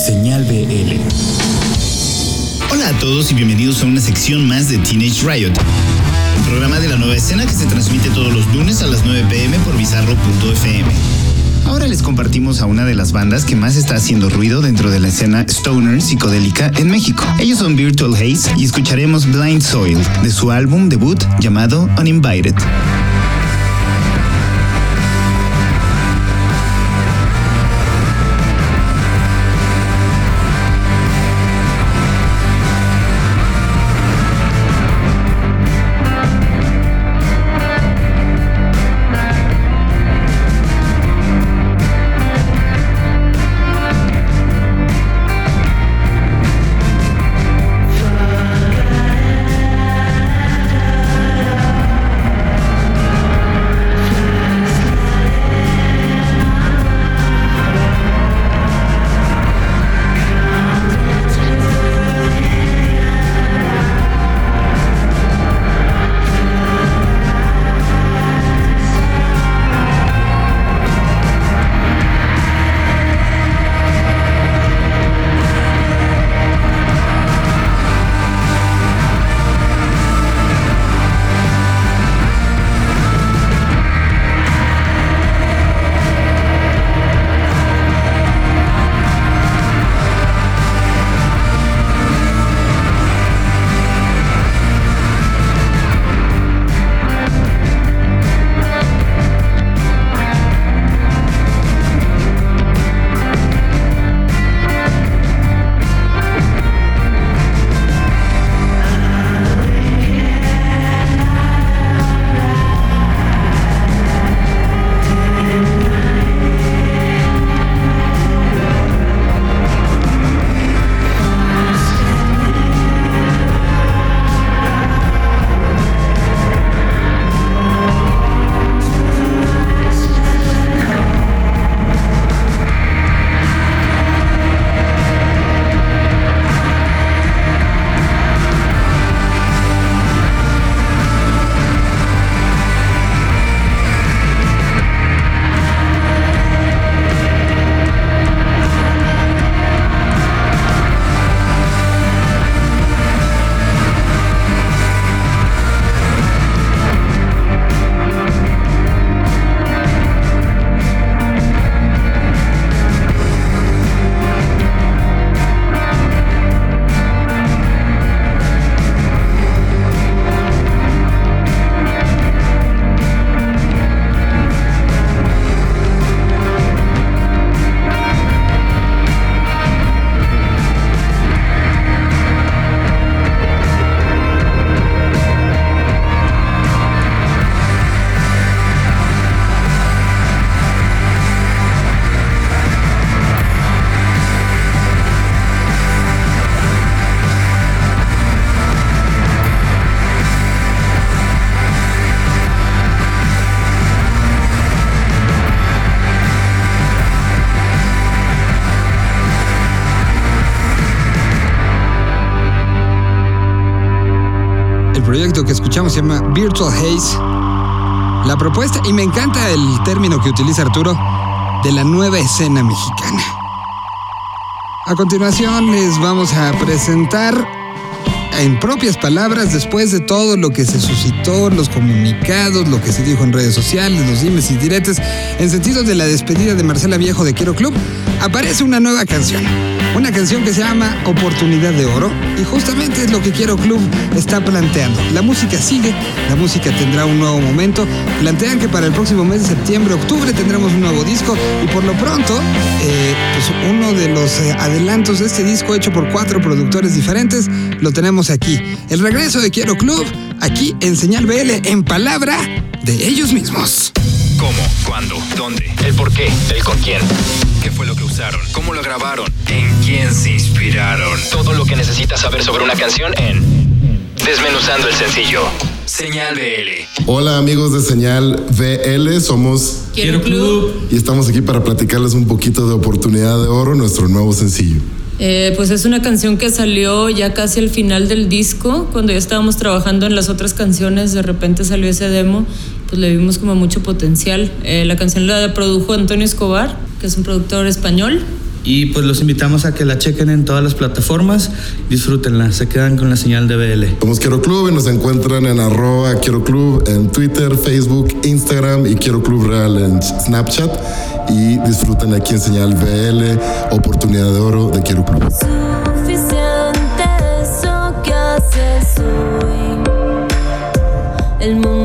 Señal BL. Hola a todos y bienvenidos a una sección más de Teenage Riot, el programa de la nueva escena que se transmite todos los lunes a las 9 pm por bizarro.fm. Ahora les compartimos a una de las bandas que más está haciendo ruido dentro de la escena stoner psicodélica en México. Ellos son Virtual Haze y escucharemos Blind Soil de su álbum debut llamado Uninvited. Se llama Virtual Haze. La propuesta, y me encanta el término que utiliza Arturo, de la nueva escena mexicana. A continuación les vamos a presentar en propias palabras, después de todo lo que se suscitó, los comunicados, lo que se dijo en redes sociales, los dimes y diretes, en sentido de la despedida de Marcela Viejo de Quiero Club, aparece una nueva canción. Una canción que se llama Oportunidad de Oro y justamente es lo que Quiero Club está planteando. La música sigue, la música tendrá un nuevo momento. Plantean que para el próximo mes de septiembre, octubre tendremos un nuevo disco y por lo pronto, eh, pues uno de los eh, adelantos de este disco hecho por cuatro productores diferentes lo tenemos aquí. El regreso de Quiero Club, aquí en Señal BL, en palabra de ellos mismos. ¿Cómo? ¿Cuándo? ¿Dónde? ¿El por qué? ¿El con quién? ¿Qué fue lo que usaron? ¿Cómo lo grabaron? ¿En quién se inspiraron? Todo lo que necesitas saber sobre una canción en Desmenuzando el sencillo. Señal BL. Hola amigos de Señal BL, somos Quiero Club. y estamos aquí para platicarles un poquito de Oportunidad de Oro, nuestro nuevo sencillo. Eh, pues es una canción que salió ya casi al final del disco, cuando ya estábamos trabajando en las otras canciones, de repente salió ese demo, pues le vimos como mucho potencial. Eh, la canción la produjo Antonio Escobar, que es un productor español, Y pues los invitamos a que la chequen en todas las plataformas, disfrútenla, se quedan con la señal de BL. Somos Quiero Club y nos encuentran en arroba Quiero Club en Twitter, Facebook, Instagram y Quiero Club Real en Snapchat. Y disfruten aquí en señal BL, oportunidad de oro de Quiero Club. Suficiente eso que haces hoy. El mundo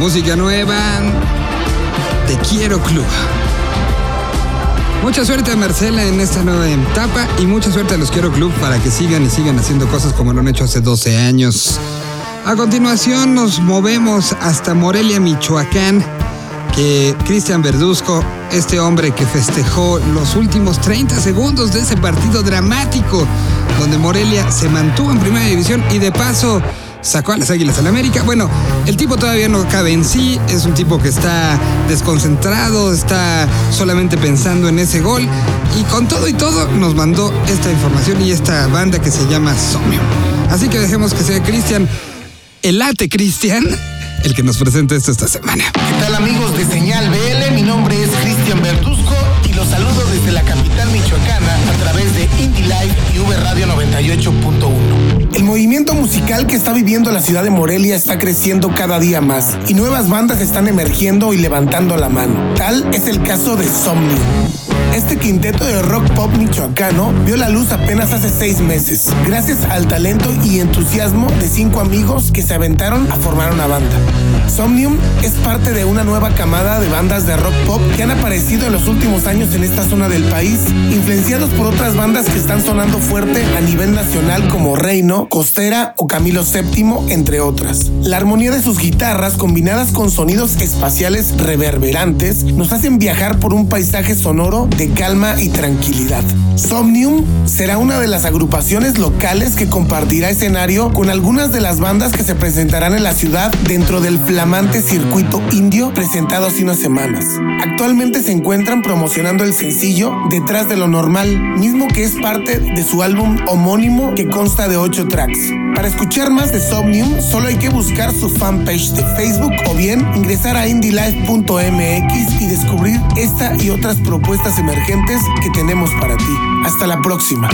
Música nueva. Te quiero club. Mucha suerte a Marcela en esta nueva etapa y mucha suerte a los Quiero Club para que sigan y sigan haciendo cosas como lo han hecho hace 12 años. A continuación nos movemos hasta Morelia, Michoacán, que Cristian Verduzco, este hombre que festejó los últimos 30 segundos de ese partido dramático donde Morelia se mantuvo en primera división y de paso sacó a las Águilas al América. Bueno, el tipo todavía no cabe en sí, es un tipo que está desconcentrado, está solamente pensando en ese gol y con todo y todo nos mandó esta información y esta banda que se llama Somio. Así que dejemos que sea Cristian, el late Cristian, el que nos presente esto esta semana. ¿Qué tal amigos de Señal BL? Mi nombre es Cristian Verduzco y los saludo desde la capital michoacana a través de Indie Live y V Radio 98.1. El movimiento musical que está viviendo la ciudad de Morelia está creciendo cada día más y nuevas bandas están emergiendo y levantando la mano. Tal es el caso de Somnium. Este quinteto de rock pop michoacano vio la luz apenas hace seis meses, gracias al talento y entusiasmo de cinco amigos que se aventaron a formar una banda. Somnium es parte de una nueva camada de bandas de rock pop que han aparecido en los últimos años en esta zona del país, influenciados por otras bandas que están sonando fuerte a nivel nacional como Reino, Costera o Camilo VII, entre otras. La armonía de sus guitarras, combinadas con sonidos espaciales reverberantes, nos hacen viajar por un paisaje sonoro de calma y tranquilidad. Somnium será una de las agrupaciones locales que compartirá escenario con algunas de las bandas que se presentarán en la ciudad dentro del flash flamante circuito indio presentado hace unas semanas. Actualmente se encuentran promocionando el sencillo Detrás de lo Normal, mismo que es parte de su álbum homónimo que consta de 8 tracks. Para escuchar más de Somnium, solo hay que buscar su fanpage de Facebook o bien ingresar a indylife.mx y descubrir esta y otras propuestas emergentes que tenemos para ti. Hasta la próxima.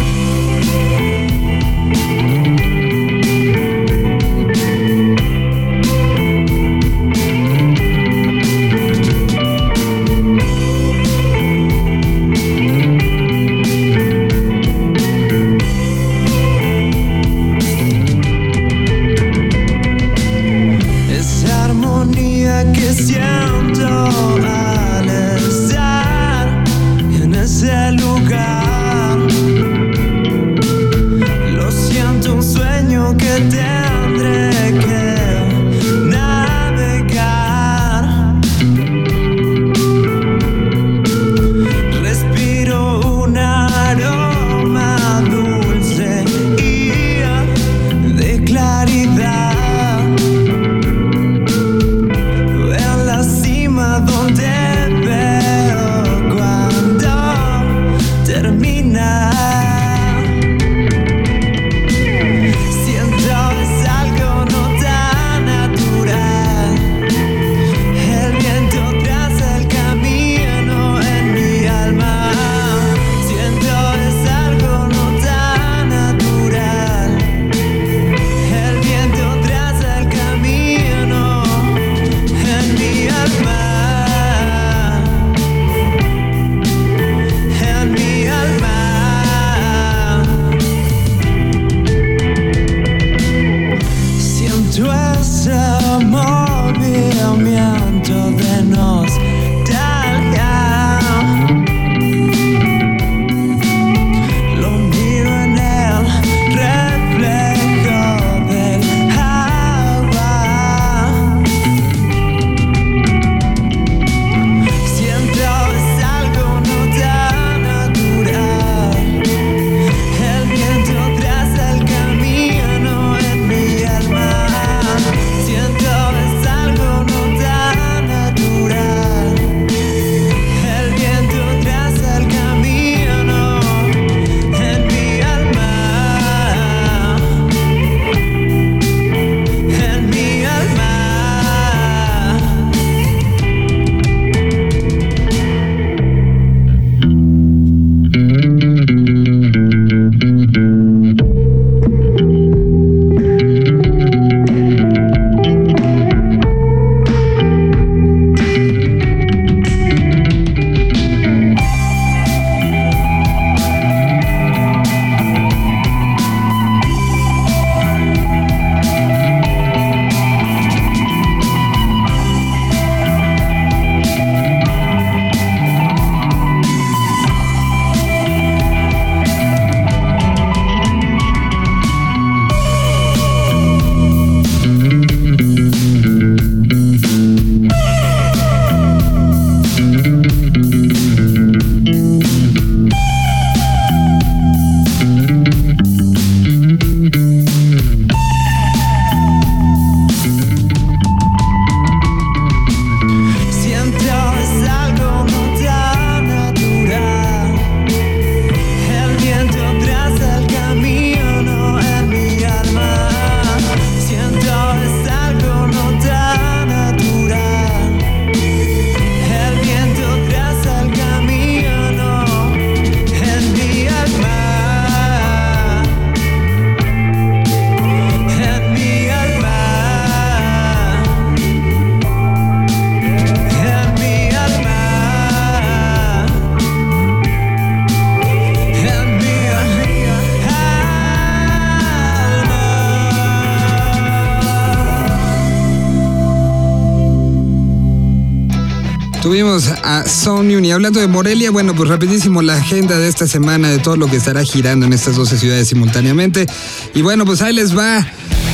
Tuvimos a Sony y hablando de Morelia, bueno, pues rapidísimo la agenda de esta semana de todo lo que estará girando en estas 12 ciudades simultáneamente. Y bueno, pues ahí les va.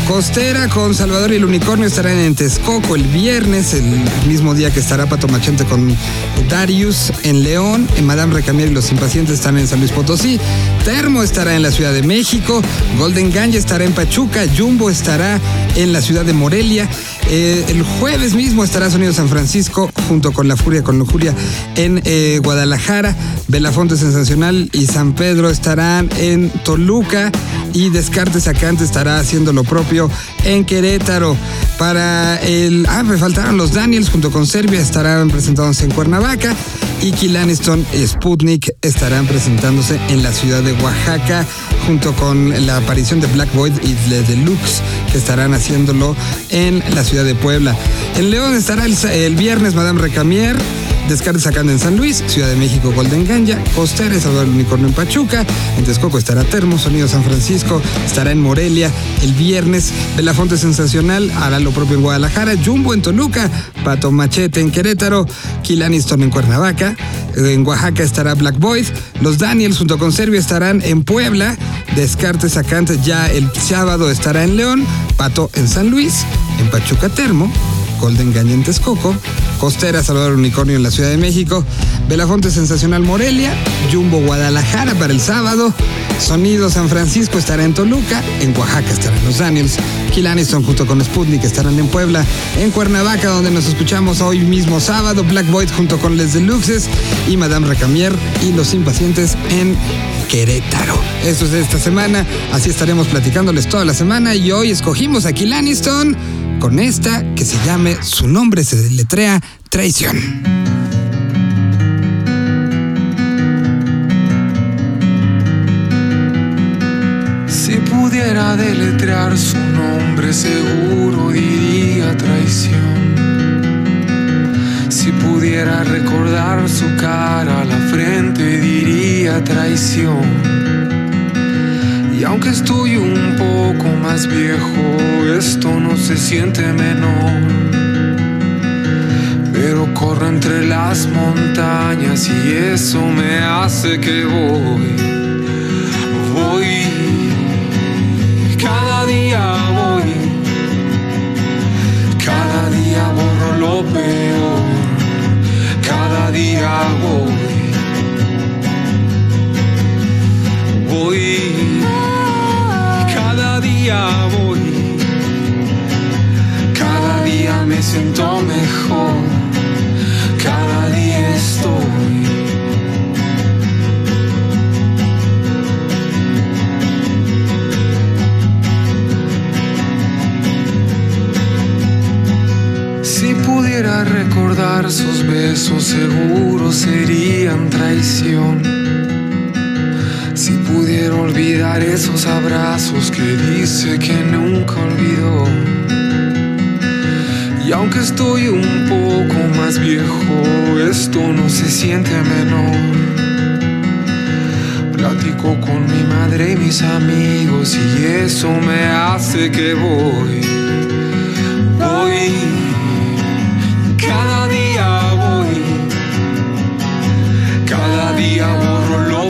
Costera con Salvador y el Unicornio estarán en Texcoco el viernes, el mismo día que estará Pato Machente con Darius en León, en Madame Recamier y los Impacientes están en San Luis Potosí, Termo estará en la Ciudad de México, Golden Ganja estará en Pachuca, Jumbo estará en la Ciudad de Morelia, eh, el jueves mismo estará Sonido San Francisco junto con La Furia con Lujuria en eh, Guadalajara. Belafonte Sensacional y San Pedro estarán en Toluca. Y Descartes Sacante estará haciendo lo propio en Querétaro. Para el. Ah, me faltaron los Daniels junto con Serbia estarán presentándose en Cuernavaca. Y Kilaniston y Sputnik estarán presentándose en la ciudad de Oaxaca junto con la aparición de Black Void y The Deluxe que estarán haciéndolo en la ciudad de Puebla. En León estará el viernes Madame Recamier. Descartes sacando en San Luis, Ciudad de México Golden Ganja, Costera, Salvador el Unicornio en Pachuca, en Texcoco estará Termo, Sonido San Francisco, estará en Morelia el viernes, Belafonte Sensacional hará lo propio en Guadalajara, Jumbo en Toluca, Pato Machete en Querétaro, Kilaniston en Cuernavaca, en Oaxaca estará Black Void, los Daniels junto con Serbia estarán en Puebla, Descartes Sacante ya el sábado estará en León, Pato en San Luis, en Pachuca Termo, Golden Ganja en Texcoco, Costera Salvador Unicornio en la Ciudad de México, Belafonte Sensacional Morelia, Jumbo Guadalajara para el sábado, Sonido San Francisco estará en Toluca, en Oaxaca estarán los Daniels, Kilaniston junto con Sputnik estarán en Puebla, en Cuernavaca donde nos escuchamos hoy mismo sábado, Black Void junto con Les Deluxes y Madame Recamier y Los Impacientes en Querétaro. Eso es de esta semana, así estaremos platicándoles toda la semana y hoy escogimos a Kilaniston con esta que se llame, su nombre se deletrea Traición. Si pudiera deletrear su nombre, seguro diría pudiera recordar su cara a la frente, diría traición. Y aunque estoy un poco más viejo, esto no se siente menor. Pero corro entre las montañas y eso me hace que voy. Voy, seguro serían traición. Si pudiera olvidar esos abrazos que dice que nunca olvidó. Y aunque estoy un poco más viejo, esto no se siente menor. Platico con mi madre y mis amigos y eso me hace que voy.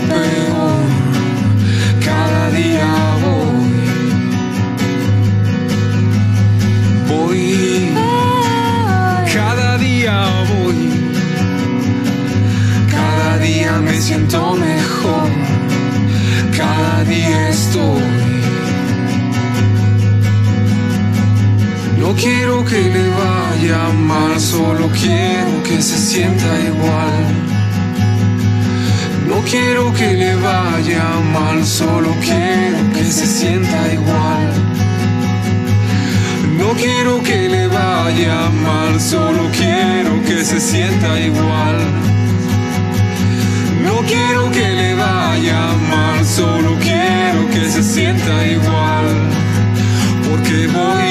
Peor, cada día voy. Voy, cada día voy, cada día me siento mejor, cada día estoy. No quiero que le vaya mal, solo quiero que se sienta igual. Quiero que le vaya mal, solo quiero que se sienta igual. No quiero que le vaya mal, solo quiero que se sienta igual. No quiero que le vaya mal, solo quiero que se sienta igual. Porque voy,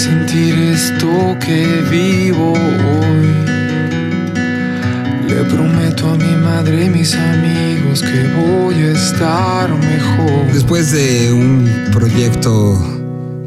sentir esto que vivo hoy. Le prometo a mi madre y mis amigos que voy a estar mejor. Después de un proyecto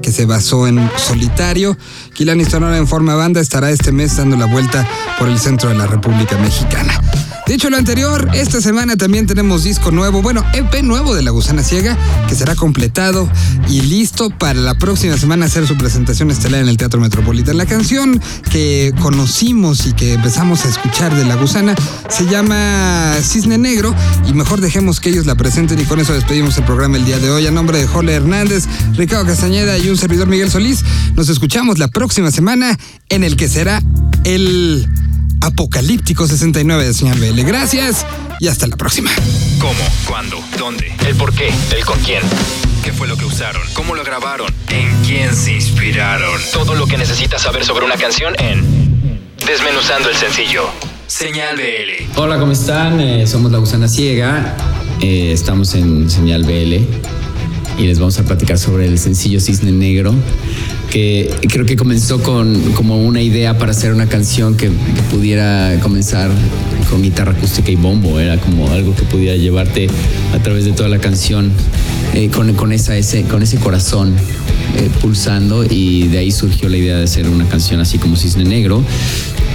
que se basó en solitario, Kilani Sonora en forma banda estará este mes dando la vuelta por el centro de la República Mexicana. Dicho lo anterior, esta semana también tenemos disco nuevo, bueno, EP nuevo de La Gusana Ciega, que será completado y listo para la próxima semana hacer su presentación estelar en el Teatro Metropolitano. La canción que conocimos y que empezamos a escuchar de La Gusana se llama Cisne Negro y mejor dejemos que ellos la presenten y con eso despedimos el programa el día de hoy. A nombre de Jole Hernández, Ricardo Castañeda y un servidor Miguel Solís, nos escuchamos la próxima semana en el que será el Apocalíptico 69 de Señal BL. Gracias y hasta la próxima. ¿Cómo? ¿Cuándo? ¿Dónde? ¿El por qué? ¿El con quién? ¿Qué fue lo que usaron? ¿Cómo lo grabaron? ¿En quién se inspiraron? Todo lo que necesitas saber sobre una canción en Desmenuzando el sencillo. Señal BL. Hola, ¿cómo están? Eh, somos La Gusana Ciega. Eh, estamos en Señal BL y les vamos a platicar sobre el sencillo Cisne Negro, que creo que comenzó con como una idea para hacer una canción que, pudiera comenzar con guitarra acústica y bombo. Era como algo que pudiera llevarte a través de toda la canción eh, con, con, esa, ese, con ese corazón eh, pulsando y de ahí surgió la idea de hacer una canción así como Cisne Negro.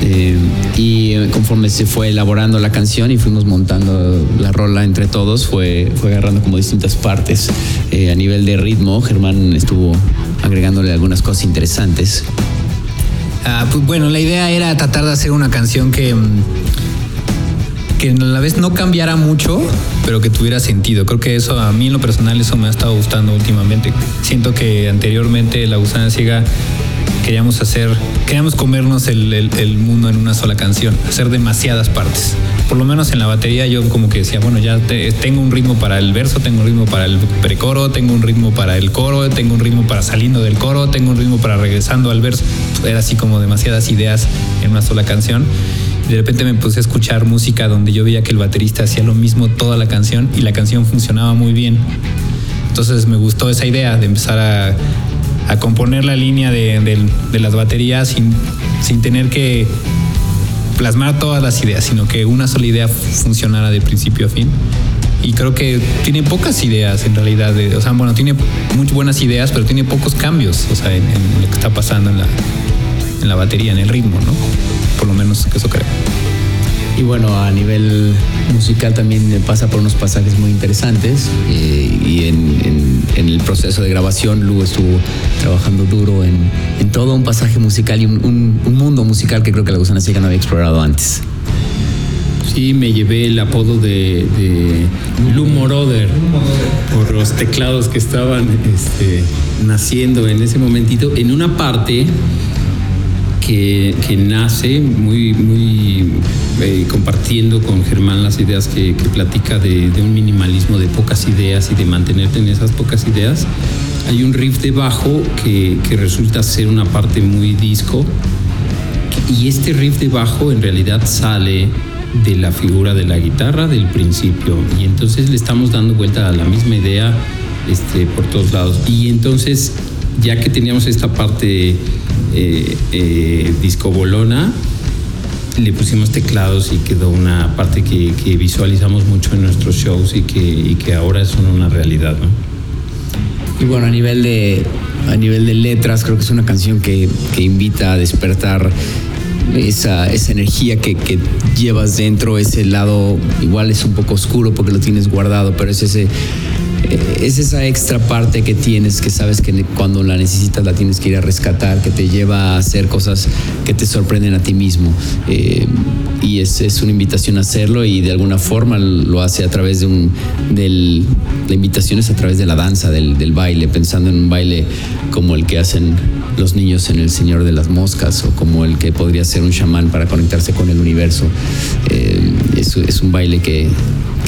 Eh, y conforme se fue elaborando la canción y fuimos montando la rola entre todos, fue, fue agarrando como distintas partes. Eh, a nivel de ritmo, Germán estuvo agregándole algunas cosas interesantes. Ah, pues bueno, la idea era tratar de hacer una canción que, mm, que a la vez no cambiara mucho, pero que tuviera sentido. Creo que eso a mí en lo personal eso me ha estado gustando últimamente. Siento que anteriormente La Gusana Ciega queríamos hacer, queríamos comernos el, mundo en una sola canción, hacer demasiadas partes. Por lo menos en la batería yo como que decía, bueno, ya te- tengo un ritmo para el verso, tengo un ritmo para el precoro, tengo un ritmo para el coro, tengo un ritmo para saliendo del coro, tengo un ritmo para regresando al verso. Era así como demasiadas ideas en una sola canción. De repente me puse a escuchar música donde yo veía que el baterista hacía lo mismo toda la canción y la canción funcionaba muy bien. Entonces me gustó esa idea de empezar a, componer la línea de, de las baterías sin, sin tener que plasmar todas las ideas, sino que una sola idea funcionara de principio a fin. Y creo que tiene pocas ideas en realidad. o sea, bueno, tiene muy buenas ideas, pero tiene pocos cambios, o sea, en, en lo que está pasando en la, en la batería, en el ritmo, ¿no? Por lo menos eso creo. Y bueno, a nivel musical también pasa por unos pasajes muy interesantes eh, y en, el proceso de grabación Lu estuvo trabajando duro en, en todo un pasaje musical y un, un- un mundo musical que creo que la Gusana Ciega no había explorado antes. Sí, me llevé el apodo de, de Moroder por los teclados que estaban este, naciendo en ese momentito. En una parte que, que nace muy, muy eh, compartiendo con Germán las ideas que, que platica de, de un minimalismo de pocas ideas y de mantenerte en esas pocas ideas. Hay un riff de bajo que, que resulta ser una parte muy disco. Y este riff de bajo en realidad sale de la figura de la guitarra del principio. Y entonces le estamos dando vuelta a la misma idea este, por todos lados. Y entonces ya que teníamos esta parte eh, eh, discobolona le pusimos teclados y quedó una parte que, visualizamos mucho en nuestros shows y que, ahora son una realidad ¿no? Y bueno, a nivel de, a nivel de letras, creo que es una canción que, que invita a despertar esa, esa energía que, que llevas dentro, ese lado igual es un poco oscuro porque lo tienes guardado, pero es ese eh, es esa extra parte que tienes que sabes que cuando la necesitas la tienes que ir a rescatar, que te lleva a hacer cosas que te sorprenden a ti mismo. Eh, y es, es una invitación a hacerlo y de alguna forma lo hace a través de un... Del, la invitación es a través de la danza, del, baile, pensando en un baile como el que hacen los niños en El Señor de las Moscas o como el que podría ser un chamán para conectarse con el universo. Eh, es un baile que,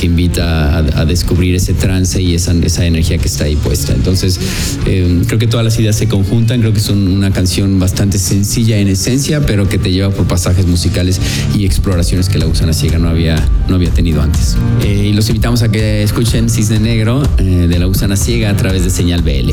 que invita a, descubrir ese trance y esa, energía que está ahí puesta. Entonces, eh, creo que todas las ideas se conjuntan, creo que es un- una canción bastante sencilla en esencia, pero que te lleva por pasajes musicales y exploraciones que la Gusana Ciega no había, no había tenido antes. Eh, y los invitamos a que escuchen Cisne Negro eh, de la Gusana Ciega a través de Señal BL.